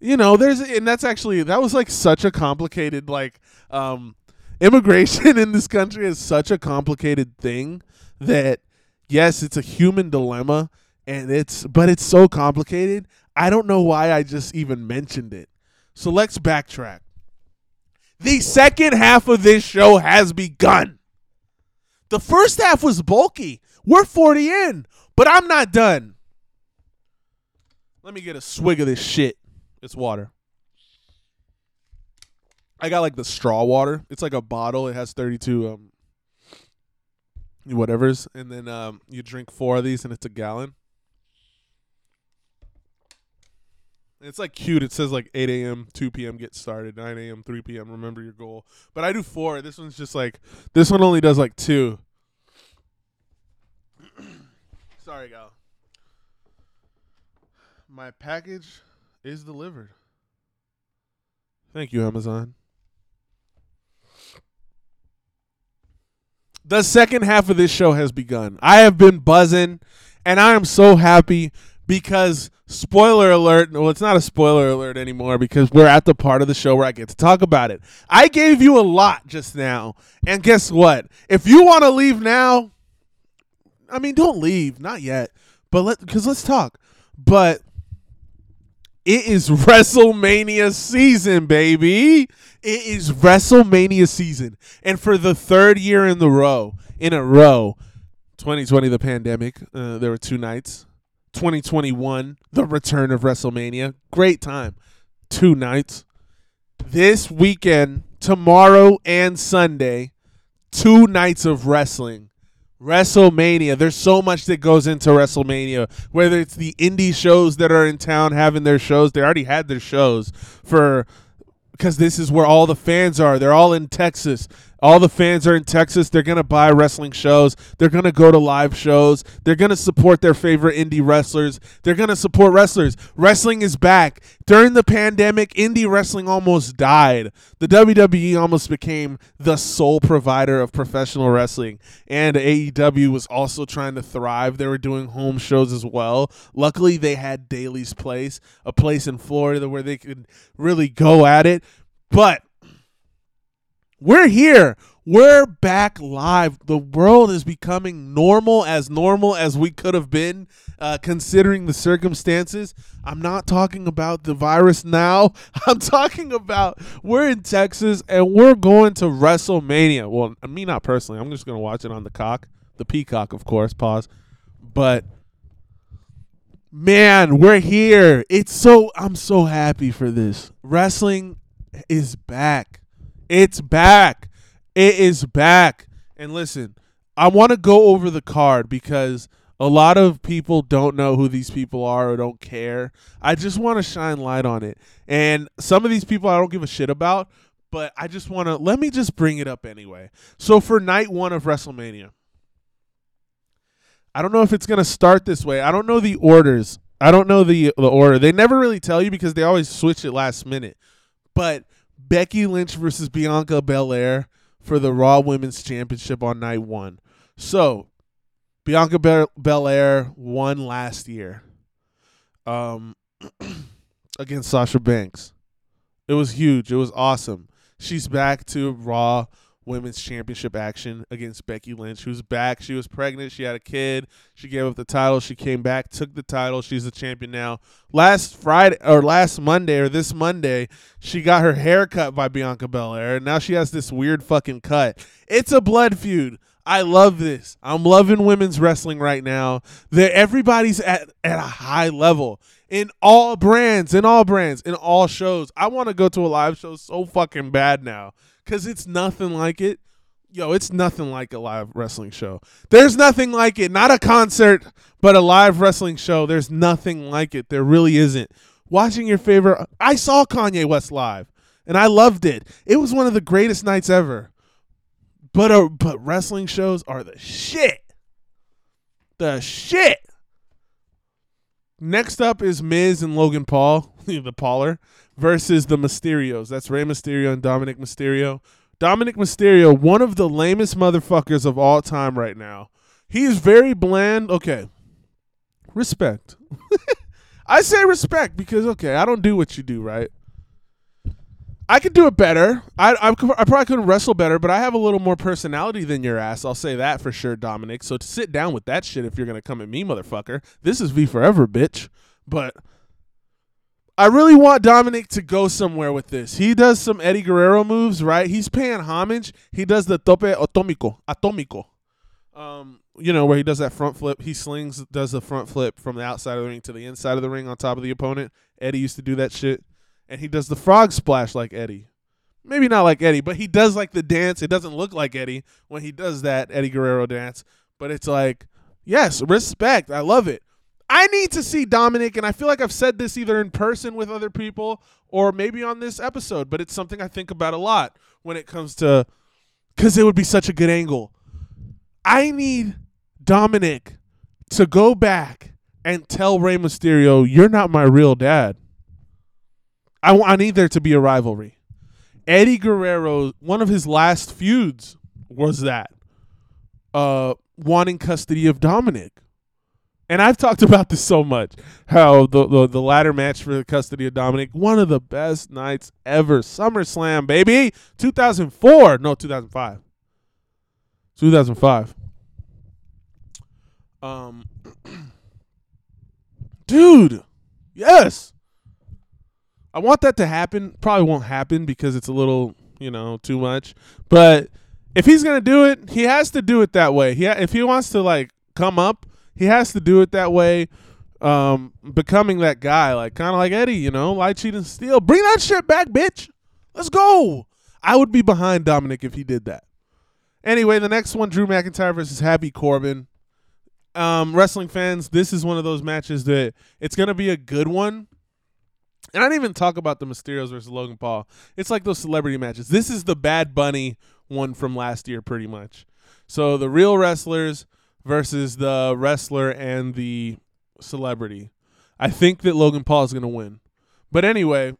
you know, there's, and that's actually, that was like such a complicated, like, um, [LAUGHS] immigration in this country is such a complicated thing that, yes, it's a human dilemma and it's, but it's so complicated. I don't know why I just even mentioned it. So let's backtrack. The second half of this show has begun. The first half was bulky. We're 40 in, but I'm not done. Let me get a swig of this shit. It's water. I got like the straw water. It's like a bottle. It has 32 um whatever's and then um you drink 4 of these and it's a gallon. It's like cute. It says like 8 a.m., 2 p.m. get started, 9 a.m., 3 p.m. Remember your goal. But I do four. This one's just like this one only does like two. [COUGHS] Sorry, gal. My package is delivered. Thank you, Amazon. The second half of this show has begun. I have been buzzing, and I am so happy because spoiler alert well it's not a spoiler alert anymore because we're at the part of the show where i get to talk about it i gave you a lot just now and guess what if you want to leave now i mean don't leave not yet but let because let's talk but it is wrestlemania season baby it is wrestlemania season and for the third year in the row in a row 2020 the pandemic uh, there were two nights 2021, the return of WrestleMania. Great time. Two nights. This weekend, tomorrow and Sunday, two nights of wrestling. WrestleMania. There's so much that goes into WrestleMania. Whether it's the indie shows that are in town having their shows, they already had their shows for because this is where all the fans are. They're all in Texas. All the fans are in Texas. They're going to buy wrestling shows. They're going to go to live shows. They're going to support their favorite indie wrestlers. They're going to support wrestlers. Wrestling is back. During the pandemic, indie wrestling almost died. The WWE almost became the sole provider of professional wrestling. And AEW was also trying to thrive. They were doing home shows as well. Luckily, they had Daily's Place, a place in Florida where they could really go at it. But we're here. We're back live. The world is becoming normal, as normal as we could have been, uh, considering the circumstances. I'm not talking about the virus now. [LAUGHS] I'm talking about we're in Texas and we're going to WrestleMania. Well, me not personally. I'm just going to watch it on the cock, the peacock, of course. Pause. But man, we're here. It's so I'm so happy for this. Wrestling is back. It's back. It is back. And listen, I want to go over the card because a lot of people don't know who these people are or don't care. I just want to shine light on it. And some of these people I don't give a shit about, but I just want to let me just bring it up anyway. So for night 1 of WrestleMania, I don't know if it's going to start this way. I don't know the orders. I don't know the the order. They never really tell you because they always switch it last minute. But Becky Lynch versus Bianca Belair for the Raw Women's Championship on night one. So, Bianca Be- Belair won last year um, [CLEARS THROAT] against Sasha Banks. It was huge. It was awesome. She's back to Raw Women's Championship action against Becky Lynch, who's back. She was pregnant. She had a kid. She gave up the title. She came back, took the title. She's the champion now. Last Friday or last Monday or this Monday, she got her hair cut by Bianca Belair. And now she has this weird fucking cut. It's a blood feud. I love this. I'm loving women's wrestling right now. That everybody's at, at a high level in all brands, in all brands, in all shows. I want to go to a live show so fucking bad now because it's nothing like it. Yo, it's nothing like a live wrestling show. There's nothing like it. Not a concert, but a live wrestling show. There's nothing like it. There really isn't. Watching your favorite, I saw Kanye West live, and I loved it. It was one of the greatest nights ever. But uh, but wrestling shows are the shit. The shit. Next up is Miz and Logan Paul, [LAUGHS] the Pauler, versus the Mysterios. That's Rey Mysterio and Dominic Mysterio. Dominic Mysterio, one of the lamest motherfuckers of all time right now. He is very bland. Okay. Respect. [LAUGHS] I say respect because, okay, I don't do what you do, right? I could do it better. I, I, I probably couldn't wrestle better, but I have a little more personality than your ass. I'll say that for sure, Dominic. So sit down with that shit if you're gonna come at me, motherfucker. This is V forever, bitch. But I really want Dominic to go somewhere with this. He does some Eddie Guerrero moves, right? He's paying homage. He does the tope atomico, atomico. Um, you know where he does that front flip. He slings, does the front flip from the outside of the ring to the inside of the ring on top of the opponent. Eddie used to do that shit and he does the frog splash like Eddie. Maybe not like Eddie, but he does like the dance. It doesn't look like Eddie when he does that Eddie Guerrero dance, but it's like, yes, respect. I love it. I need to see Dominic, and I feel like I've said this either in person with other people or maybe on this episode, but it's something I think about a lot when it comes to because it would be such a good angle. I need Dominic to go back and tell Rey Mysterio, "You're not my real dad." I, I need there to be a rivalry. Eddie Guerrero, one of his last feuds was that uh, wanting custody of Dominic. And I've talked about this so much. How the, the the ladder match for the custody of Dominic, one of the best nights ever. SummerSlam, baby. 2004. No, 2005. 2005. Um [CLEARS THROAT] Dude. Yes. I want that to happen. Probably won't happen because it's a little, you know, too much. But if he's gonna do it, he has to do it that way. He ha- if he wants to like come up, he has to do it that way. Um, becoming that guy, like kind of like Eddie, you know, lie, cheat, and steal. Bring that shit back, bitch. Let's go. I would be behind Dominic if he did that. Anyway, the next one, Drew McIntyre versus Happy Corbin. Um, wrestling fans, this is one of those matches that it's gonna be a good one and I didn't even talk about the Mysterios versus Logan Paul. It's like those celebrity matches. This is the Bad Bunny one from last year, pretty much. So the real wrestlers versus the wrestler and the celebrity. I think that Logan Paul is going to win. But anyway,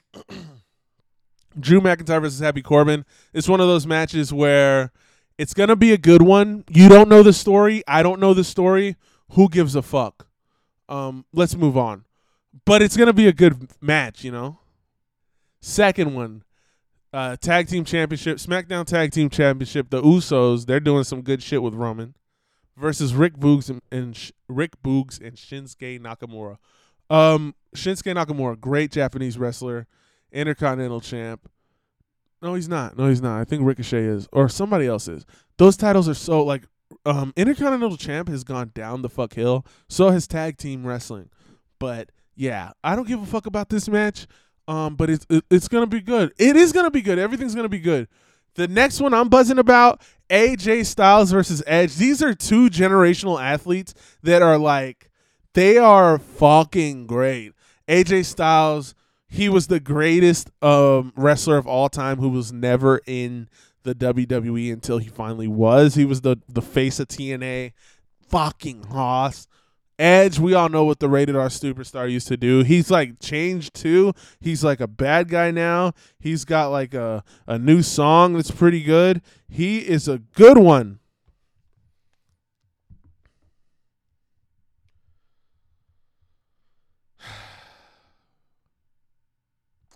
[CLEARS THROAT] Drew McIntyre versus Happy Corbin. It's one of those matches where it's going to be a good one. You don't know the story. I don't know the story. Who gives a fuck? Um, let's move on but it's gonna be a good match, you know. Second one, uh, tag team championship, SmackDown tag team championship. The Usos, they're doing some good shit with Roman versus Rick Boogs and, and Sh- Rick Boogs and Shinsuke Nakamura. Um, Shinsuke Nakamura, great Japanese wrestler, Intercontinental champ. No, he's not. No, he's not. I think Ricochet is, or somebody else is. Those titles are so like, um, Intercontinental champ has gone down the fuck hill. So has tag team wrestling, but yeah, I don't give a fuck about this match. Um, but it's it's gonna be good. It is gonna be good. Everything's gonna be good. The next one I'm buzzing about AJ Styles versus Edge. These are two generational athletes that are like they are fucking great. AJ Styles, he was the greatest um, wrestler of all time who was never in the WWE until he finally was. He was the the face of TNA. Fucking Hoss. Edge, we all know what the rated R superstar used to do. He's like changed too. He's like a bad guy now. He's got like a, a new song that's pretty good. He is a good one. [SIGHS]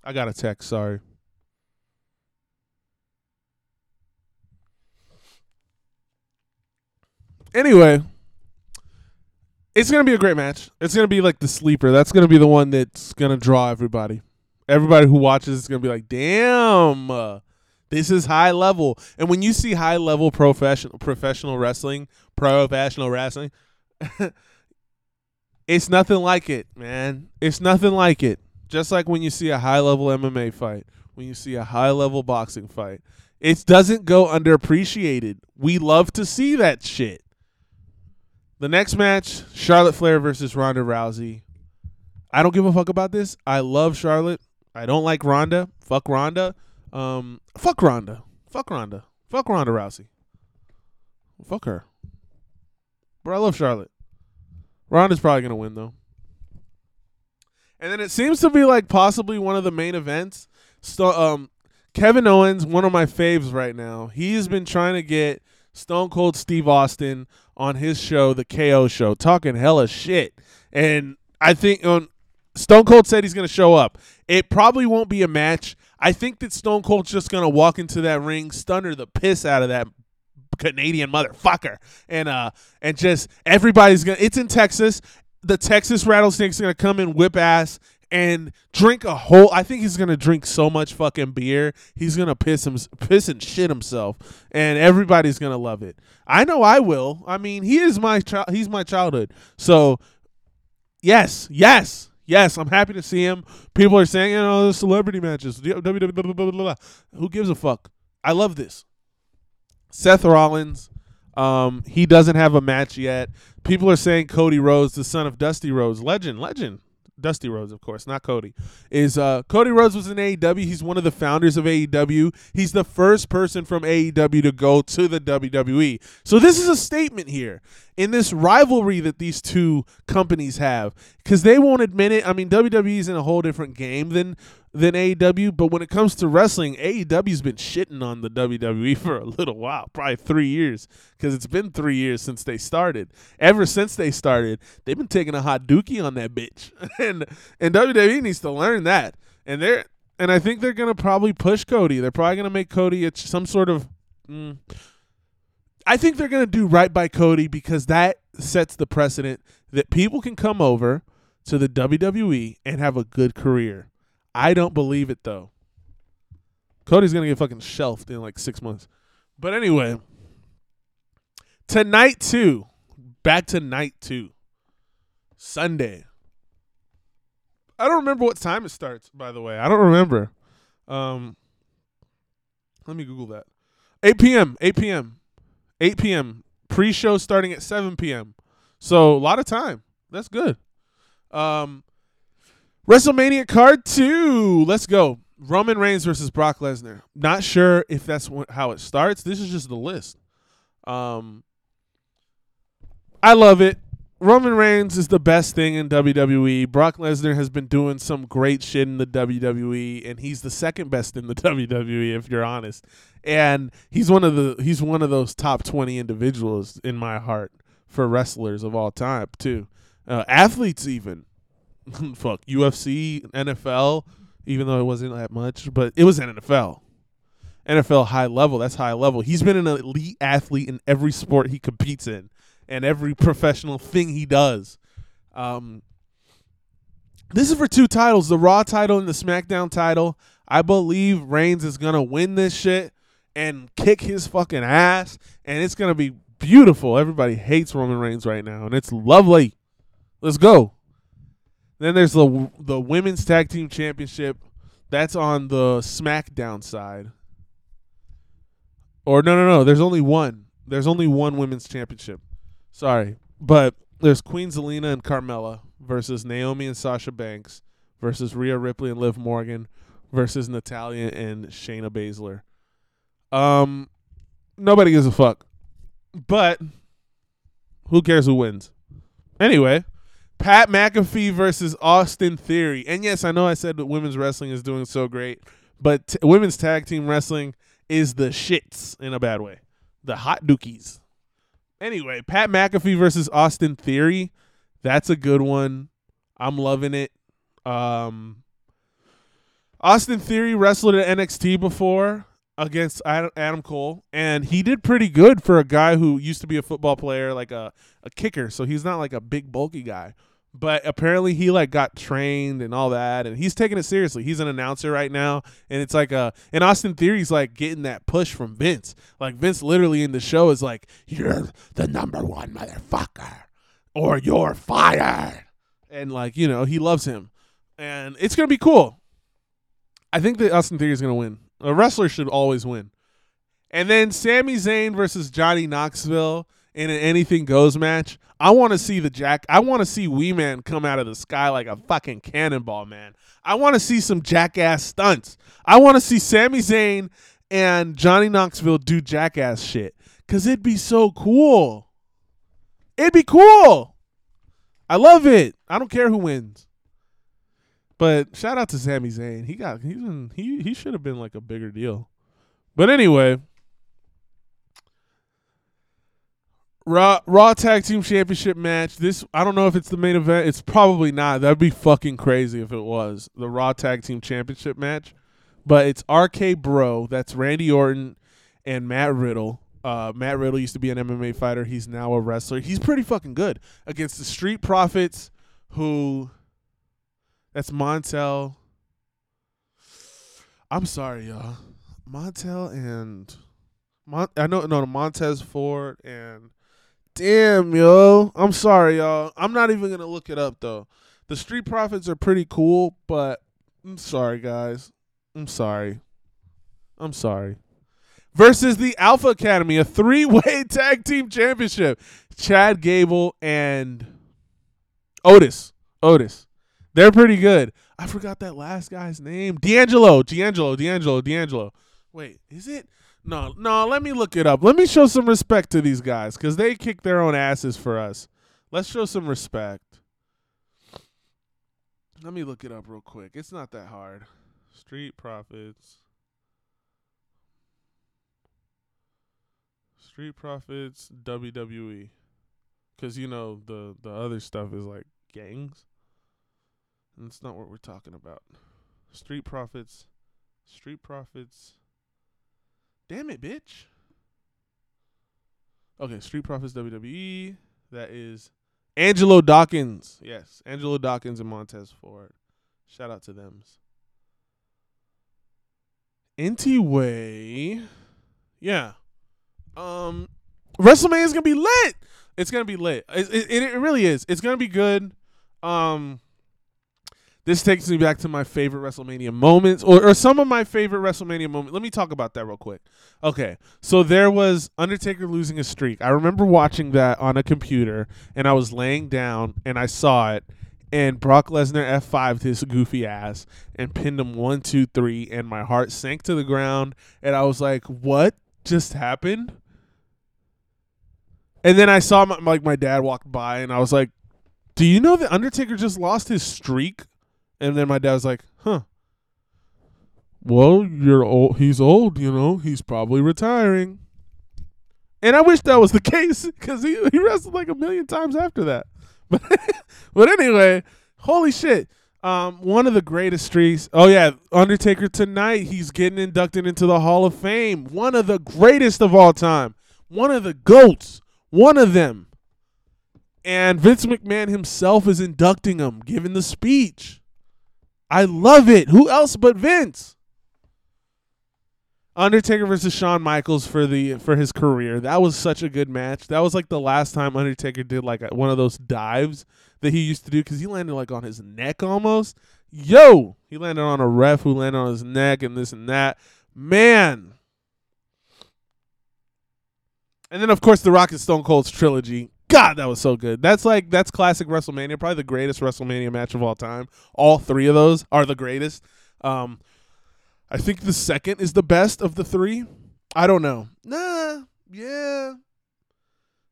I got a text, sorry. Anyway it's gonna be a great match. It's gonna be like the sleeper. That's gonna be the one that's gonna draw everybody. Everybody who watches is gonna be like, "Damn, uh, this is high level." And when you see high level professional professional wrestling, professional wrestling, [LAUGHS] it's nothing like it, man. It's nothing like it. Just like when you see a high level MMA fight, when you see a high level boxing fight, it doesn't go underappreciated. We love to see that shit. The next match, Charlotte Flair versus Ronda Rousey. I don't give a fuck about this. I love Charlotte. I don't like Ronda. Fuck Ronda. Um, fuck Ronda. Fuck Ronda. Fuck Ronda Rousey. Fuck her. But I love Charlotte. Ronda's probably gonna win though. And then it seems to be like possibly one of the main events. Um, Kevin Owens, one of my faves right now. He has been trying to get Stone Cold Steve Austin on his show, the KO show, talking hella shit. And I think on Stone Cold said he's going to show up. It probably won't be a match. I think that Stone Cold's just going to walk into that ring, stunner the piss out of that Canadian motherfucker, and uh, and just everybody's gonna. It's in Texas. The Texas rattlesnake's are gonna come and whip ass and drink a whole. I think he's gonna drink so much fucking beer. He's gonna piss him, piss and shit himself, and everybody's gonna love it. I know I will. I mean, he is my child. He's my childhood. So, yes, yes, yes. I'm happy to see him. People are saying, you know, the celebrity matches. Who gives a fuck? I love this. Seth Rollins. Um, he doesn't have a match yet. People are saying Cody Rhodes, the son of Dusty Rhodes, legend, legend. Dusty Rhodes, of course, not Cody. Is uh, Cody Rhodes was in AEW. He's one of the founders of AEW. He's the first person from AEW to go to the WWE. So this is a statement here in this rivalry that these two companies have because they won't admit it. I mean, WWE is in a whole different game than than AEW, but when it comes to wrestling, AEW's been shitting on the WWE [LAUGHS] for a little while, probably three years, because it's been three years since they started. Ever since they started, they've been taking a hot dookie on that bitch, [LAUGHS] and and WWE needs to learn that. And they're and I think they're gonna probably push Cody. They're probably gonna make Cody some sort of. Mm, I think they're gonna do right by Cody because that sets the precedent that people can come over to the WWE and have a good career. I don't believe it though. Cody's gonna get fucking shelved in like six months. But anyway, tonight too. back to night two, Sunday. I don't remember what time it starts. By the way, I don't remember. Um, let me Google that. 8 p.m. 8 p.m. 8 p.m. Pre-show starting at 7 p.m. So a lot of time. That's good. Um, WrestleMania card two. Let's go. Roman Reigns versus Brock Lesnar. Not sure if that's wh- how it starts. This is just the list. Um, I love it. Roman Reigns is the best thing in WWE. Brock Lesnar has been doing some great shit in the WWE, and he's the second best in the [LAUGHS] WWE, if you're honest. And he's one of the he's one of those top twenty individuals in my heart for wrestlers of all time too, uh, athletes even. [LAUGHS] fuck UFC, NFL, even though it wasn't that much, but it was NFL. NFL high level, that's high level. He's been an elite athlete in every sport he competes in and every professional thing he does. Um, this is for two titles, the Raw title and the SmackDown title. I believe Reigns is going to win this shit and kick his fucking ass and it's going to be beautiful. Everybody hates Roman Reigns right now and it's lovely. Let's go. Then there's the the women's tag team championship. That's on the SmackDown side. Or no, no, no. There's only one. There's only one women's championship. Sorry, but there's Queen Zelina and Carmella versus Naomi and Sasha Banks versus Rhea Ripley and Liv Morgan versus Natalya and Shayna Baszler. Um, nobody gives a fuck. But who cares who wins? Anyway, Pat McAfee versus Austin Theory. And yes, I know I said that women's wrestling is doing so great, but t- women's tag team wrestling is the shits in a bad way. The hot dookies. Anyway, Pat McAfee versus Austin Theory. That's a good one. I'm loving it. Um, Austin Theory wrestled at NXT before. against Adam Cole, and he did pretty good for a guy who used to be a football player, like a, a kicker. So he's not like a big bulky guy, but apparently he like got trained and all that, and he's taking it seriously. He's an announcer right now, and it's like a and Austin Theory's like getting that push from Vince. Like Vince literally in the show is like, "You're the number one motherfucker, or you're fired," and like you know he loves him, and it's gonna be cool. I think that Austin Theory is gonna win. A wrestler should always win. And then Sami Zayn versus Johnny Knoxville in an anything goes match. I want to see the Jack. I want to see Wee Man come out of the sky like a fucking cannonball, man. I want to see some jackass stunts. I want to see Sami Zayn and Johnny Knoxville do jackass shit because it'd be so cool. It'd be cool. I love it. I don't care who wins. But shout out to Sami Zayn. He got he's in, he he should have been like a bigger deal. But anyway, Raw Raw Tag Team Championship match. This I don't know if it's the main event. It's probably not. That'd be fucking crazy if it was the Raw Tag Team Championship match. But it's RK Bro. That's Randy Orton and Matt Riddle. Uh, Matt Riddle used to be an MMA fighter. He's now a wrestler. He's pretty fucking good against the Street Profits, who that's Montel. I'm sorry, y'all. Montel and Mon- I know no Montez Ford and damn yo. I'm sorry, y'all. I'm not even gonna look it up though. The Street Profits are pretty cool, but I'm sorry, guys. I'm sorry. I'm sorry. Versus the Alpha Academy, a three-way [LAUGHS] tag team championship. Chad Gable and Otis. Otis. They're pretty good. I forgot that last guy's name. D'Angelo. D'Angelo. D'Angelo. D'Angelo. Wait, is it? No, no, let me look it up. Let me show some respect to these guys because they kick their own asses for us. Let's show some respect. Let me look it up real quick. It's not that hard. Street Profits. Street Profits WWE. Cuz you know the the other stuff is like gangs. And it's not what we're talking about. Street Profits. Street Profits. Damn it, bitch. Okay, Street Profits WWE. That is Angelo Dawkins. Yes, Angelo Dawkins and Montez Ford. Shout out to them. Anyway, yeah. Um, WrestleMania is gonna be lit. It's gonna be lit. It, it, it really is. It's gonna be good. Um, this takes me back to my favorite WrestleMania moments, or, or some of my favorite WrestleMania moments. Let me talk about that real quick. Okay, so there was Undertaker losing a streak. I remember watching that on a computer, and I was laying down, and I saw it, and Brock Lesnar F5'd his goofy ass and pinned him one, two, three, and my heart sank to the ground, and I was like, what just happened? And then I saw my, like my dad walked by, and I was like, "Do you know that Undertaker just lost his streak?" And then my dad was like, "Huh." Well, you're old. He's old, you know. He's probably retiring. And I wish that was the [LAUGHS] case because he he wrestled like a million times after that. [LAUGHS] But but anyway, holy shit. Um, one of the greatest streaks. Oh yeah, Undertaker tonight. He's getting inducted into the Hall of Fame. One of the greatest of all time. One of the goats. One of them. And Vince McMahon himself is inducting him, giving the speech. I love it. Who else but Vince? Undertaker versus Shawn Michaels for the for his career. That was such a good match. That was like the last time Undertaker did like a, one of those dives that he used to do because he landed like on his neck almost. Yo, he landed on a ref who landed on his neck and this and that. Man. And then of course the Rock and Stone Cold's trilogy. God, that was so good. That's like that's classic WrestleMania, probably the greatest WrestleMania match of all time. All three of those are the greatest. Um, I think the second is the best of the three. I don't know. Nah, yeah,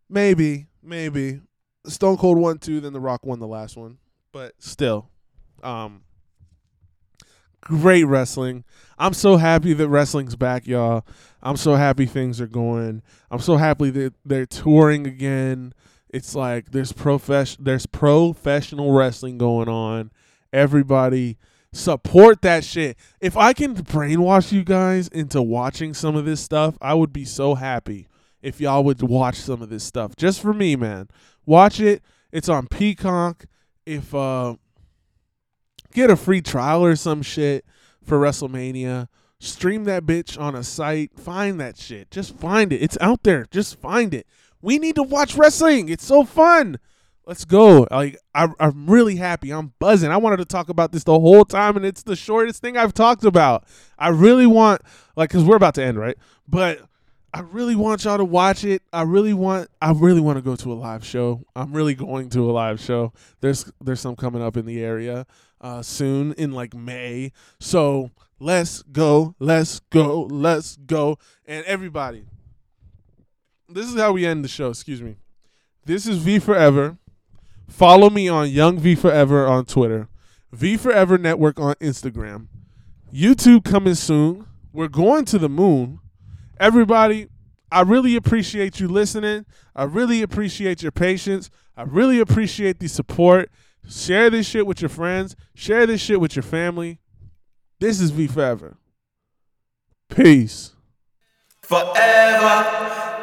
maybe, maybe. Stone Cold won two, then The Rock won the last one, but still, um, great wrestling. I'm so happy that wrestling's back, y'all. I'm so happy things are going. I'm so happy that they're touring again. It's like there's profes- there's professional wrestling going on. Everybody Support that shit. If I can brainwash you guys into watching some of this stuff, I would be so happy if y'all would watch some of this stuff. Just for me, man. Watch it. It's on Peacock. If uh get a free trial or some shit for WrestleMania. Stream that bitch on a site. Find that shit. Just find it. It's out there. Just find it. We need to watch wrestling. It's so fun. Let's go. Like I, I'm really happy. I'm buzzing. I wanted to talk about this the whole time, and it's the shortest thing I've talked about. I really want, like, cause we're about to end, right? But I really want y'all to watch it. I really want. I really want to go to a live show. I'm really going to a live show. There's there's some coming up in the area uh, soon in like May. So let's go. Let's go. Let's go. And everybody, this is how we end the show. Excuse me. This is V Forever. Follow me on Young V Forever on Twitter, V Forever Network on Instagram, YouTube coming soon. We're going to the moon. Everybody, I really appreciate you listening. I really appreciate your patience. I really appreciate the support. Share this shit with your friends. Share this shit with your family. This is V Forever. Peace. Forever